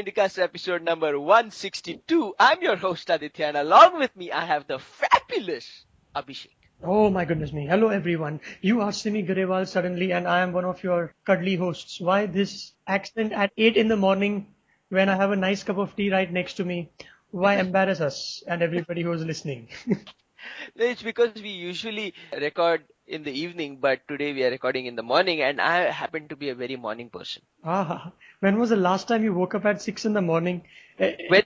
Indicast episode number 162. I'm your host Aditya and along with me I have the fabulous Abhishek. Oh my goodness me. Hello everyone. You are Simi Garewal suddenly and I am one of your cuddly hosts. Why this accent at 8 in the morning when I have a nice cup of tea right next to me? Why embarrass us and everybody who is listening? It's because we usually record in the evening but today we are recording in the morning and I happen to be a very morning person. ah, when was the last time you woke up at 6 in the morning? Eh, eh, When,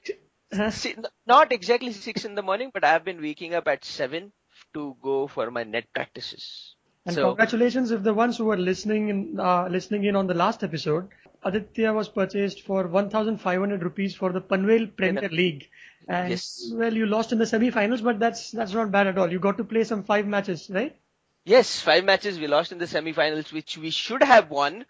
huh? si- not exactly 6 in the morning but I've been waking up at 7 to go for my net practices. And So congratulations if the ones who were listening in, uh, listening in on the last episode, Aditya was purchased for 1,500 rupees for the Panvel Premier League. And Yes. well, you lost in the semi-finals, but that's that's not bad at all. You got to play some five matches, right? Yes, five matches we lost in the semi-finals, which we should have won,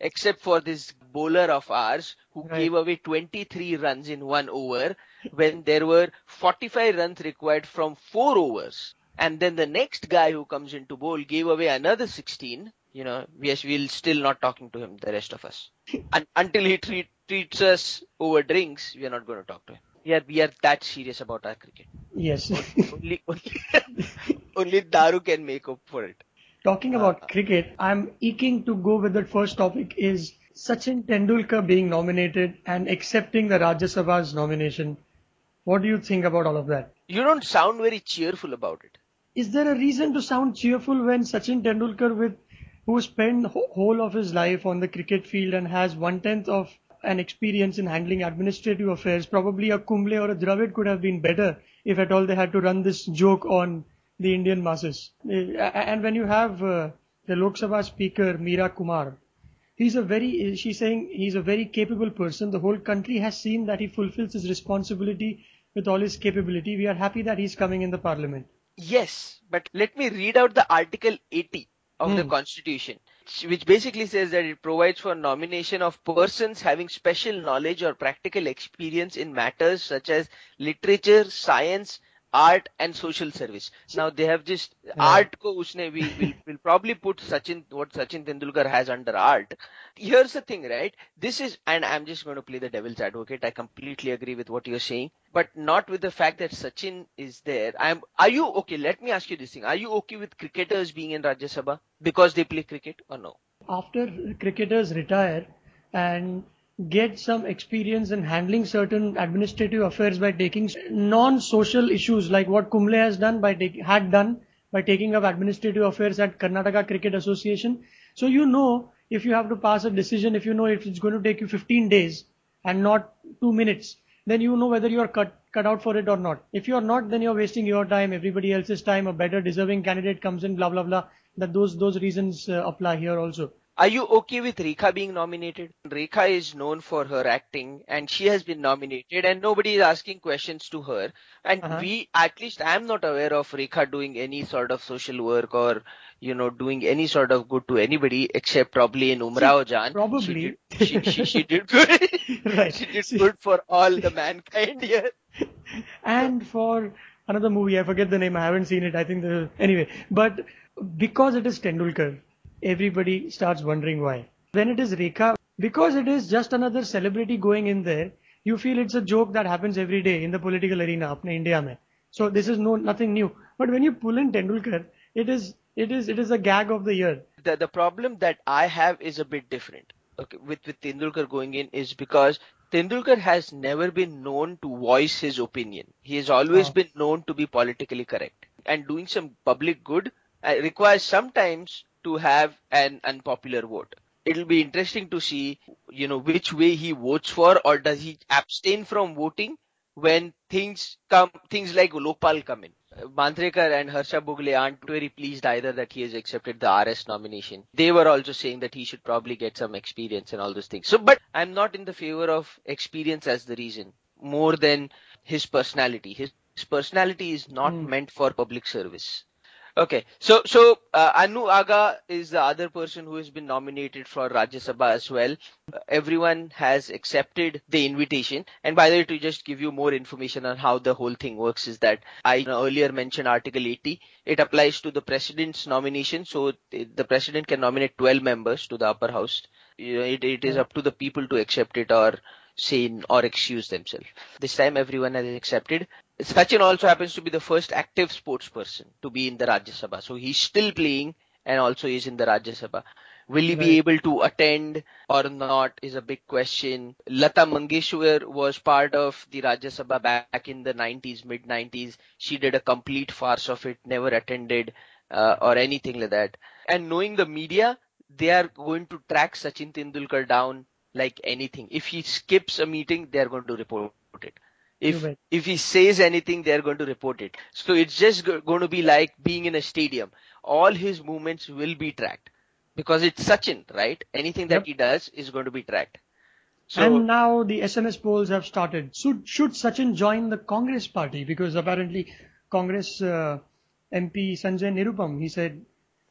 except for this bowler of ours who Right. gave away 23 runs in one over when there were 45 runs required from four overs. And then the next guy who comes into bowl gave away another 16. You know, yes, we'll still not talking to him, the rest of us. Un until he treat, treats us over drinks, we are not going to talk to him. We are, we are that serious about our cricket. Yes. Only, only, only Daru can make up for it. Talking about uh, cricket, I'm eking to go with the first topic is Sachin Tendulkar being nominated and accepting the Rajya Sabha's nomination. What do you think about all of that? You don't sound very cheerful about it. Is there a reason to sound cheerful when Sachin Tendulkar, with who spent whole of his life on the cricket field and has one tenth of an experience in handling administrative affairs, probably a Kumble or a Dravid could have been better if at all they had to run this joke on the Indian masses. Eh, And when you have uh, the Lok Sabha Speaker Meera Kumar, he's a very she's saying he's a very capable person. The whole country has seen that he fulfills his responsibility with all his capability. We are happy that he's coming in the parliament. Yes, but let me read out the Article 80 of the Hmm. Constitution, which basically says that it provides for nomination of persons having special knowledge or practical experience in matters such as literature, science, art, and social service. Now they have just art ko usne we will will probably put Sachin what Sachin Tendulkar has under art. Here's the thing, right? This is and I'm just going to play the devil's advocate. I completely agree with what you're saying, but not with the fact that Sachin is there. I'm are you okay? Let me ask you this thing. Are you okay with cricketers being in Rajya Sabha because they play cricket or no? after cricketers retire and get some experience in handling certain administrative affairs by taking non-social issues like what Kumble has done by take, had done by taking up administrative affairs at Karnataka Cricket Association. So you know if you have to pass a decision, if you know if it's going to take you 15 days and not two minutes, then you know whether you are cut cut out for it or not. If you are not, then you're wasting your time, everybody else's time. A better deserving candidate comes in, blah blah blah. That those those reasons uh, apply here also. Are you okay with Rekha being nominated? Rekha is known for her acting and she has been nominated and nobody is asking questions to her. And Uh-huh. we, at least I'm not aware of Rekha doing any sort of social work or, you know, doing any sort of good to anybody except probably in Umrao Jaan. probably. She did, she, she, she did good. Right. She did good for all the mankind here. and for another movie, I forget the name. I haven't seen it. I think the anyway. But because it is Tendulkar, everybody starts wondering why. When it is Rekha, because it is just another celebrity going in there, you feel it's a joke that happens every day in the political arena, apne India mein. So this is no nothing new. But when you pull in Tendulkar, it is it is it is a gag of the year. the the problem that I have is a bit different. Okay, with with Tendulkar going in is because Tendulkar has never been known to voice his opinion. He has always Oh. been known to be politically correct and doing some public good uh, requires sometimes to have an unpopular vote. It'll be interesting to see, you know, which way he votes for or does he abstain from voting when things come, things like Lokpal come in. Manjrekar and Harsha Bhogle aren't very pleased either that he has accepted the RS nomination. They were also saying that he should probably get some experience and all those things. So, but I'm not in the favor of experience as the reason more than his personality. His, his personality is not Hmm. meant for public service. Okay, so so uh, Anu Aga is the other person who has been nominated for Rajya Sabha as well. Uh, everyone has accepted the invitation. And by the way, to just give you more information on how the whole thing works is that I earlier mentioned Article 80. It applies to the president's nomination. So the president can nominate 12 members to the upper house. It, it is up to the people to accept it or say or excuse themselves. This time everyone has accepted. Sachin also happens to be the first active sports person to be in the Rajya Sabha. So he's still playing and also is in the Rajya Sabha. Will he right. be able to attend or not is a big question. Lata Mangeshkar was part of the Rajya Sabha back in the 90s, mid 90s. She did a complete farce of it, never attended uh, or anything like that. And knowing the media, they are going to track Sachin Tendulkar down like anything. If he skips a meeting, they are going to report it if if he says anything they're going to report it. So it's just go- going to be like being in a stadium. All his movements will be tracked. Because it's sachin right? Anything that yep. he does is going to be tracked. So, and now the sms polls have started. Should should sachin join the congress party? Because apparently congress uh, mp sanjay nirupam he said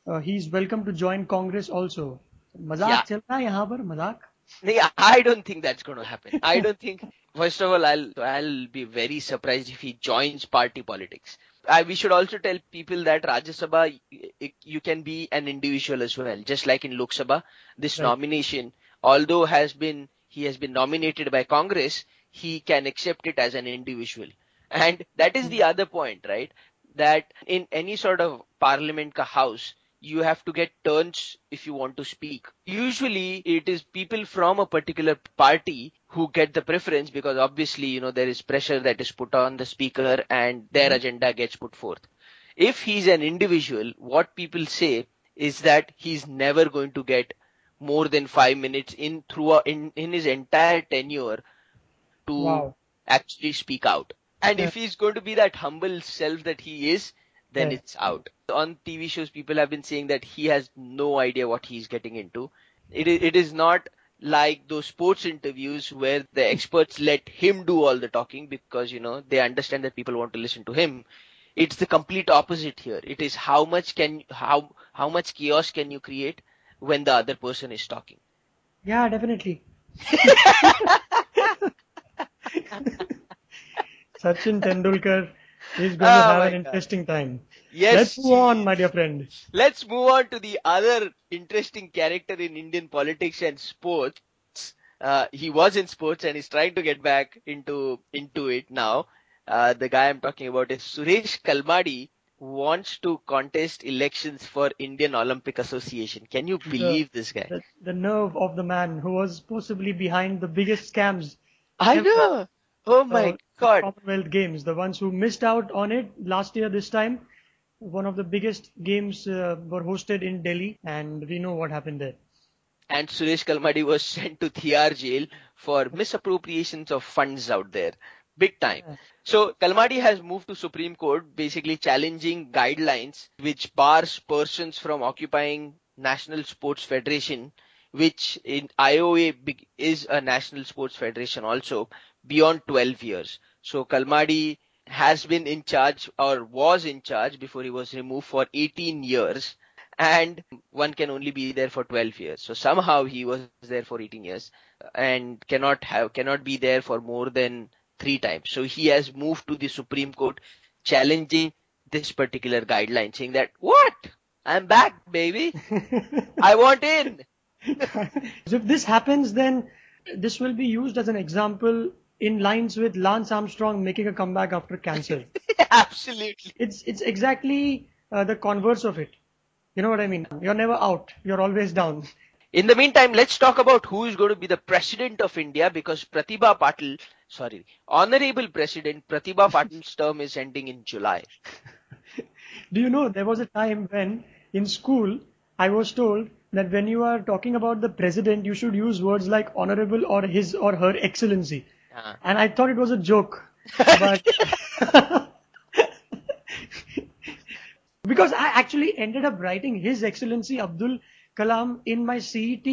uh, he's welcome to join congress also. Mazak yeah. chal hai yahan par? Mazak? I don't think that's going to happen. I don't think First of all, I'll I'll be very surprised if he joins party politics. I, we should also tell people that Rajya Sabha, you can be an individual as well. Just like in Lok Sabha, this right. nomination, although has been he has been nominated by Congress, he can accept it as an individual. And that is the mm-hmm. other point, right? That in any sort of parliament ka house, you have to get turns if you want to speak. Usually it is people from a particular party who get the preference because obviously, you know, there is pressure that is put on the speaker and their mm-hmm. agenda gets put forth. If he's an individual, what people say is that he's never going to get more than five minutes in through in, in his entire tenure to wow. actually speak out. And yeah. if he's going to be that humble self that he is, then yeah. it's out. On TV shows, people have been saying that he has no idea what he's getting into. It is, it is not like those sports interviews where the experts let him do all the talking because, you know, they understand that people want to listen to him. It's the complete opposite here. It is how much can, how, how much chaos can you create when the other person is talking? Yeah, definitely. Sachin Tendulkar is going oh to have an interesting time. Yes. Let's move on, my dear friend. Let's move on to the other interesting character in Indian politics and sports. Uh, he was in sports and he's trying to get back into into it now. Uh, the guy I'm talking about is Suresh Kalmadi, who wants to contest elections for Indian Olympic Association. Can you believe the, this guy? The, the, nerve of the man who was possibly behind the biggest scams. I know. Oh my uh, God. Commonwealth Games, the ones who missed out on it last year, this time. One of the biggest games uh, were hosted in Delhi, and we know what happened there. And Suresh Kalmadi was sent to Tihar jail for misappropriations of funds out there. Big time. Yeah. So Kalmadi has moved to Supreme Court, basically challenging guidelines which bars persons from occupying National Sports Federation, which in IOA is a national sports federation also, beyond 12 years. So Kalmadi has been in charge or was in charge before he was removed for 18 years and one can only be there for 12 years. So somehow he was there for 18 years and cannot have, cannot be there for more than three times. So he has moved to the Supreme Court challenging this particular guideline saying that, what? I'm back, baby. I want in. so if this happens, then this will be used as an example in lines with Lance Armstrong making a comeback after cancer. Absolutely. It's it's exactly uh, the converse of it. You know what I mean? You're never out. You're always down. In the meantime, let's talk about who is going to be the president of India because Pratibha Patil, sorry, Honorable President Pratibha Patil's term is ending in July. Do you know there was a time when in school I was told that when you are talking about the president, you should use words like honorable or his or her excellency. Uh-huh. And I thought it was a joke. But because I actually ended up writing His Excellency Abdul Kalam in my CET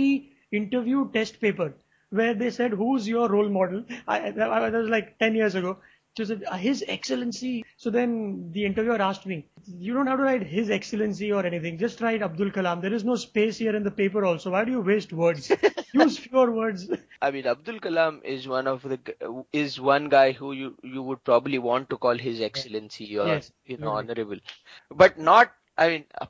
interview test paper, where they said, "Who's your role model?" I, that was like 10 years ago. So said, His Excellency. So then the interviewer asked me, you don't have to write His Excellency or anything. Just write Abdul Kalam. There is no space here in the paper also. Why do you waste words? Use fewer words. I mean, Abdul Kalam is one of the is one guy who you you would probably want to call His Excellency or Yes, you know really. honorable, but not. I mean, uh,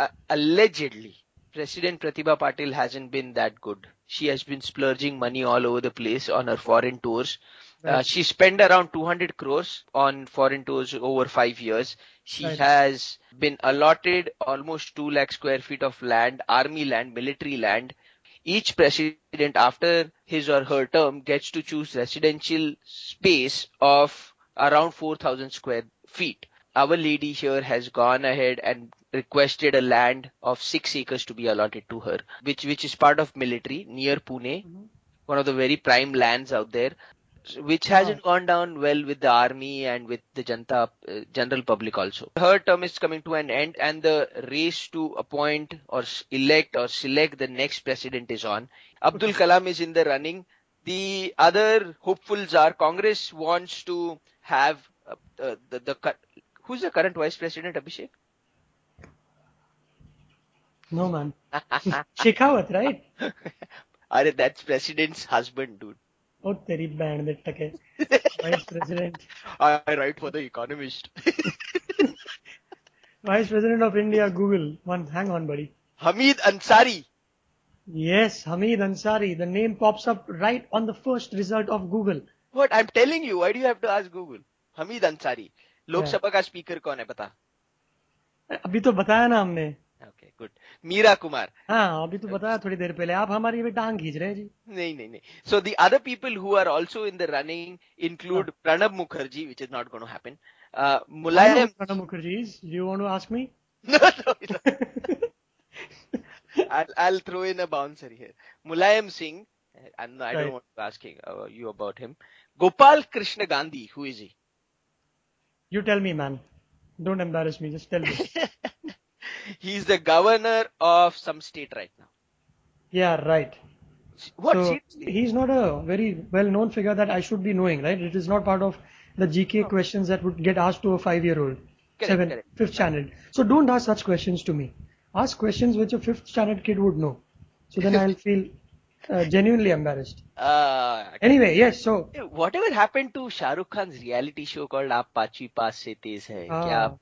uh, allegedly, President Pratibha Patil hasn't been that good. She has been splurging money all over the place on her foreign tours. Uh, she spent around 200 crores on foreign tours over five years. She Right. has been allotted almost 2 lakh square feet of land, army land, military land. Each president after his or her term gets to choose residential space of around 4000 square feet. Our lady here has gone ahead and requested a land of 6 acres to be allotted to her, which, which is part of military near Pune, one of the very prime lands out there which hasn't gone down well with the army and with the Janta uh, general public also. Her term is coming to an end, and the race to appoint or elect or select the next president is on. Abdul Kalam is in the running. The other hopefuls are Congress wants to have uh, uh, the the who's the current vice president Abhishek. No man. Shekhawat, right? Are that's president's husband, dude. और तेरी बैंड दे टके। Vice president I write for the economist vice president of India Google one hang on बड़ी Hamid Ansari yes Hamid Ansari the name pops up right on the first result of Google what I am telling you why do you have to ask Google Hamid Ansari Lok Sabha का speaker कौन है पता अभी तो बताया ना हमने। Good Meera Kumar हाँ अभी तो बताया थोड़ी देर पहले आप हमारी भी टांग खींच रहे हैं जी नहीं नहीं नहीं so the other people who are also in the running include Pranab Mukherjee which is not gone happen Mulayam Pranab Mukherjee you want to ask me I'll, I'll throw in a bouncer here. Mulayam Singh, and I don't right. want to ask uh, you about him. Gopal Krishna Gandhi, who is he? You tell me, man. Don't embarrass me. Just tell me. He's the governor of some state right now. yeah, right. What? so he's not a very well-known figure that I should be knowing, right? It is not part of the GK questions that would get asked to a five-year-old, Correct, seven, correct. fifth standard. So don't ask such questions to me. Ask questions which a fifth standard kid would know. So then I'll feel uh, genuinely embarrassed. Uh, Anyway, yes. So whatever happened to Shah Rukh Khan's reality show called Aap Paachvi Paas Se Tez Hai? Kya?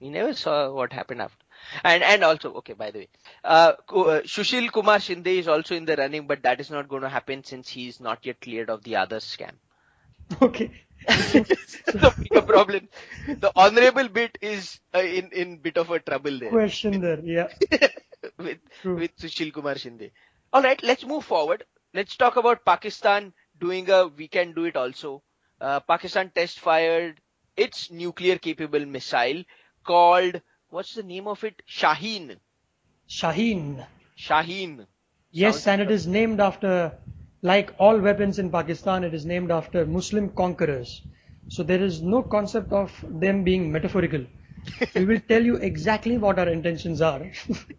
We never saw what happened after. And and also, okay, by the way, uh, uh, Sushil Kumar Shinde is also in the running, but that is not going to happen since he is not yet cleared of the other scam. okay. the bigger problem, the honorable bit is uh, in in bit of a trouble there. Question there. Yeah. with True. with Sushil Kumar Shinde. All right, let's move forward. Let's talk about Pakistan doing a we can do it also. Uh, Pakistan test fired its nuclear capable missile called what's the name of it? Shaheen. Shaheen. Shaheen. Yes, Sounds- and it is named after, like all weapons in Pakistan, it is named after Muslim conquerors. So there is no concept of them being metaphorical. we will tell you exactly what our intentions are.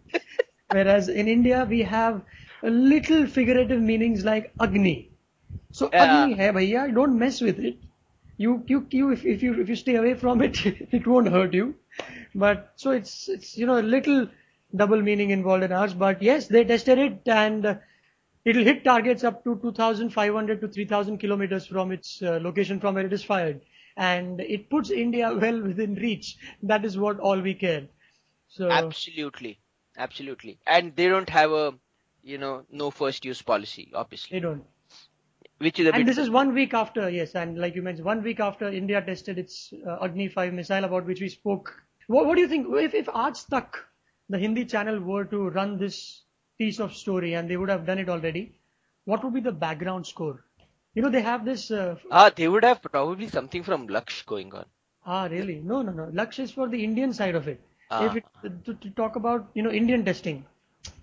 Whereas in India, we have a little figurative meanings like Agni. So Yeah. Agni hai bhaiya, don't mess with it. You, you, you, if, if you, if you stay away from it, it won't hurt you. But so it's, it's, you know, a little double meaning involved in ours. But yes, they tested it and uh, it'll hit targets up to 2,500 to 3,000 kilometers from its uh, location from where it is fired. And it puts India well within reach. That is what all we care. So Absolutely, absolutely. And they don't have a you know no first use policy, obviously, they don't. Which is a. And this is one week after, yes, and like you mentioned, one week after India tested its uh, Agni 5 missile about which we spoke. What, what do you think? If, if Aaj Tak, the Hindi channel, were to run this piece of story and they would have done it already, what would be the background score? You know, they have this. Uh, ah, they would have probably something from Laksh going on. ah, really? No, no, no. Laksh is for the Indian side of it. Ah. If it, to, to talk about, you know, Indian testing.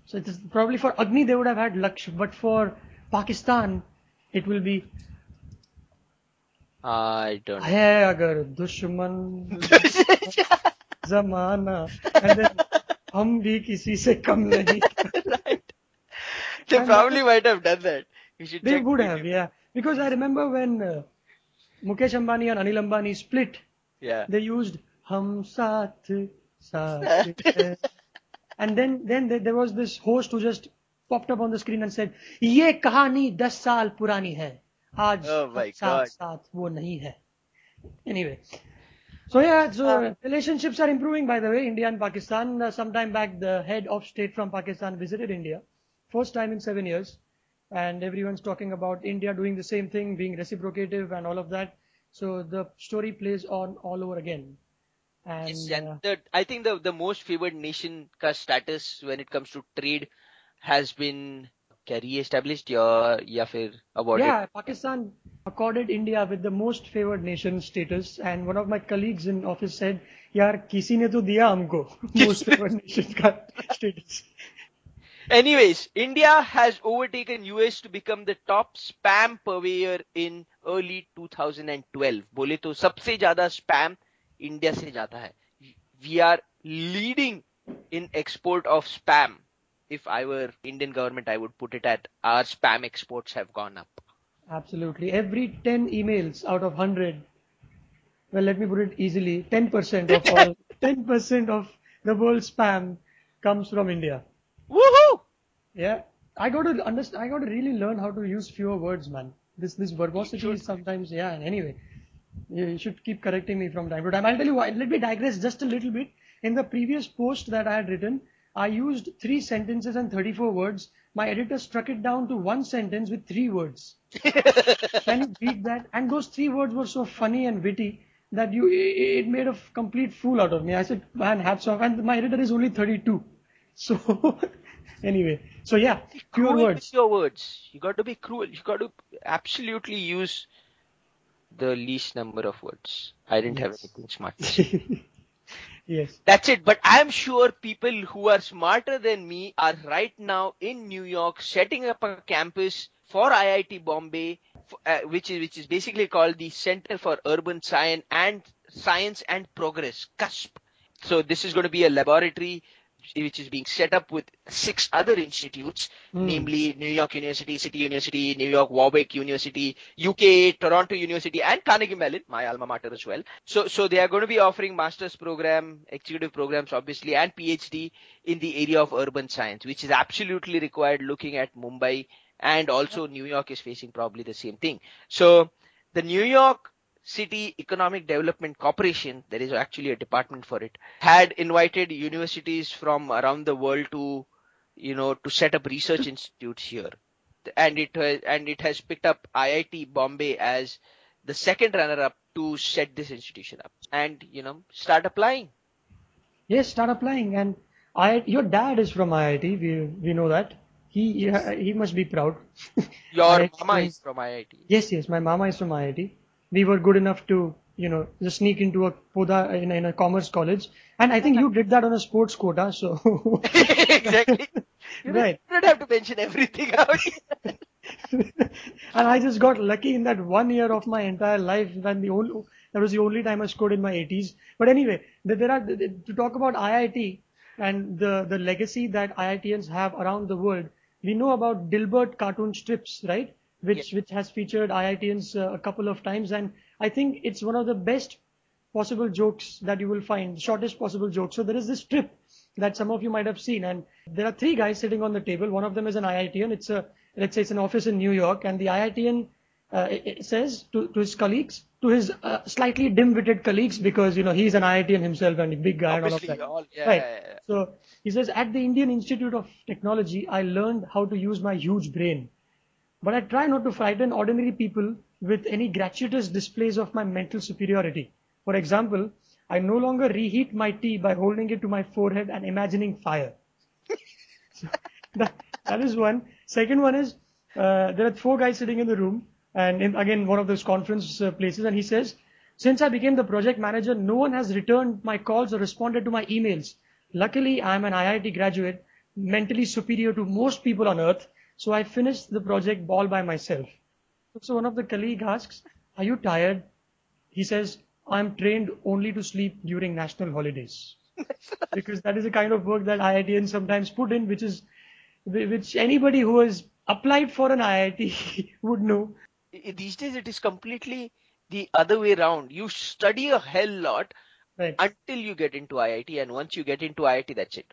So it is probably for Agni they would have had Laksh, but for Pakistan, it will be I don't. है अगर दुश्मन जमाना and then हम भी किसी से कम नहीं right. They And probably might have done that. You should they check would YouTube. have yeah because I remember when uh, Mukesh Ambani and Anil Ambani split Yeah. They used hum saath saath hai. and then then there, there was this host who just popped up on the screen and said, "ये कहानी 10 साल पुरानी है. आज Oh my हम साथ God. साथ वो नहीं है." Anyway. So yeah, so Uh, relationships are improving by the way, India and Pakistan. Uh, sometime back, the head of state from Pakistan visited India, first time in seven years, and everyone's talking about India doing the same thing, being reciprocative and all of that. So the story plays on all over again. And Yes, uh, and the, I think the the most favored nation का status when it comes to trade has been क्या re-established या या फिर awarded? yeah, Pakistan accorded India with the most favored nation status, and one of my colleagues in office said, "यार किसी ने तो दिया हमको most favored nation का status." Anyways, India has overtaken US to become the top spam purveyor in early 2012. बोले तो सबसे ज्यादा spam India से जाता है. We are leading in export of spam. If I were Indian government, I would put it at our spam exports have gone up. Absolutely. Every 10 emails out of 100, well, let me put it easily, 10% of all, 10% of the world's spam comes from India. Woohoo! Yeah. I got to understand, I got to really learn how to use fewer words, man. This, this verbosity is sometimes, yeah, anyway. You you should keep correcting me from time to time. I'll tell you why. Let me digress just a little bit. In the previous post that I had written, I used three sentences and 34 words. My editor struck it down to one sentence with three words. Can you beat that? And those three words were so funny and witty that you it made a complete fool out of me. I said, man, hats off. And my editor is only 32. So anyway, so yeah, cruel words. your words. You got to be cruel. You got to absolutely use the least number of words. I didn't have Yes. anything smart. yes. That's it. But I'm sure people who are smarter than me are right now in New York setting up a campus for IIT Bombay, uh, which is which is basically called the Center for Urban Science and Science and Progress (CUSP). So this is going to be a laboratory which is being set up with six other institutes, Hmm. namely New York University, City University, New York Warwick University, UK, Toronto University, and Carnegie Mellon, my alma mater as well. So, so they are going to be offering master's program, executive programs, obviously, and PhD in the area of urban science, which is absolutely required looking at Mumbai and also New York is facing probably the same thing. So the New York City Economic Development Corporation, there is actually a department for it, had invited universities from around the world to, you know, to set up research institutes here. And it has, and it has picked up IIT Bombay as the second runner up to set this institution up and, you know, start applying. Yes, start applying. And I, your dad is from IIT. We we know that. He he, must be proud. Your mama is from IIT. Yes, yes. My mama is from IIT. We were good enough to you know just sneak into a poda in, a- in a commerce college, and I think you did that on a sports quota. So exactly. You Right. you don't have to mention everything out. and I just got lucky in that one year of my entire life when the only that was the only time I scored in my 80s. But anyway, there are to talk about IIT and the the legacy that IITians have around the world. We know about Dilbert cartoon strips, right? Which which has featured IITians uh, a couple of times, and I think it's one of the best possible jokes that you will find, shortest possible joke. So there is this strip that some of you might have seen, and there are three guys sitting on the table. One of them is an IITian. It's a let's say it's an office in New York, and the IITian uh, says to, to his colleagues, to his uh, slightly dim-witted colleagues, because you know he's an IITian himself and a big guy and all of that. all, yeah, right. yeah, yeah. So he says, at the Indian Institute of Technology, I learned how to use my huge brain. But I try not to frighten ordinary people with any gratuitous displays of my mental superiority. For example, I no longer reheat my tea by holding it to my forehead and imagining fire. So that, that is one. Second one is uh, there are four guys sitting in the room, and in, again one of those conference uh, places, and he says, "Since I became the project manager, no one has returned my calls or responded to my emails. Luckily, I am an IIT graduate, mentally superior to most people on earth, so I finished the project all by myself." So one of the colleague asks, "Are you tired?" He says, "I'm trained only to sleep during national holidays." because that is the kind of work that IITians sometimes put in, which is which anybody who has applied for an IIT would know. These days, it is completely the other way around. You study a hell lot Right. until you get into IIT, and once you get into IIT, that's it.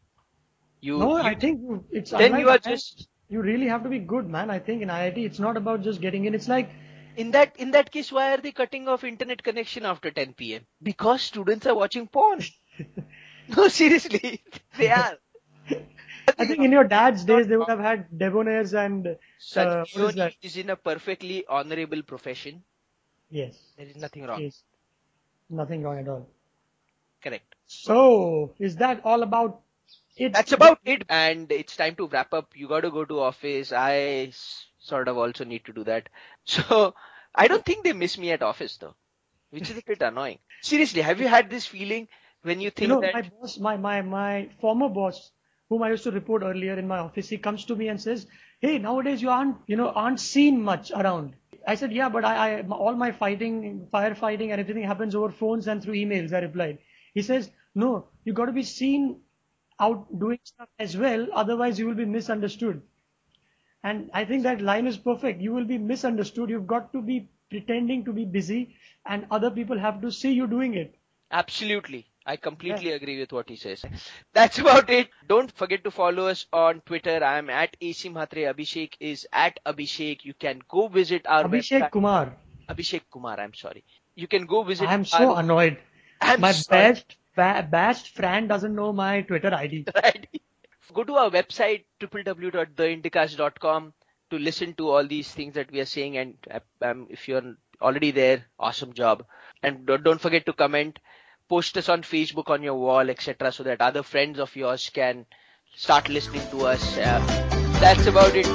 You, No, you- I think it's then you are just you really have to be good, man. I think in IIT it's not about just getting in. It's like in that in that case. Why are they cutting off internet connection after 10 p.m.? Because students are watching porn. no, seriously, they are. I think in your dad's days they would have had debonaires and uh, what is Sajjoni that? is in a perfectly honorable profession. Yes, There is nothing wrong. yes, nothing wrong at all. Correct. So is that all about it? That's about it. And it's time to wrap up. You got to go to office. I sort of also need to do that. So I don't think they miss me at office though, which is a bit annoying. Seriously, have you had this feeling when you think You know, that my boss, my, my, my former boss, whom I used to report earlier in my office, he comes to me and says, Hey, nowadays you aren't, you know, aren't seen much around. I said, yeah, but I, I, all my fighting, firefighting and everything happens over phones and through emails, I replied. He says, no, you got to be seen out doing stuff as well, otherwise you will be misunderstood. And I think that line is perfect. You will be misunderstood. You've got to be pretending to be busy and other people have to see you doing it. Absolutely. I completely agree with what he says. That's about it. Don't forget to follow us on Twitter. I am at AC Mhatre. Abhishek is at Abhishek. You can go visit our Abhishek website. Kumar. Abhishek Kumar, I'm sorry. You can go visit I am so our- annoyed. I'm my sorry. best ba- best friend doesn't know my Twitter ID. right? Go to our website www.theindicast.com to listen to all these things that we are saying. And um, if you're already there, awesome job. And don't don't forget to comment, post us on Facebook on your wall, etc., so that other friends of yours can start listening to us. Uh, that's about it.